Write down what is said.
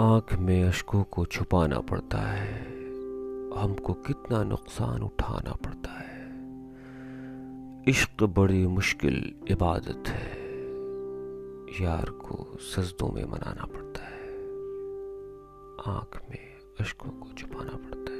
आँख में अशकों को छुपाना पड़ता है। हमको कितना नुकसान उठाना पड़ता है। इश्क बड़ी मुश्किल इबादत है। यार को सजदों में मनाना पड़ता है। आँख में अशकों को छुपाना पड़ता है।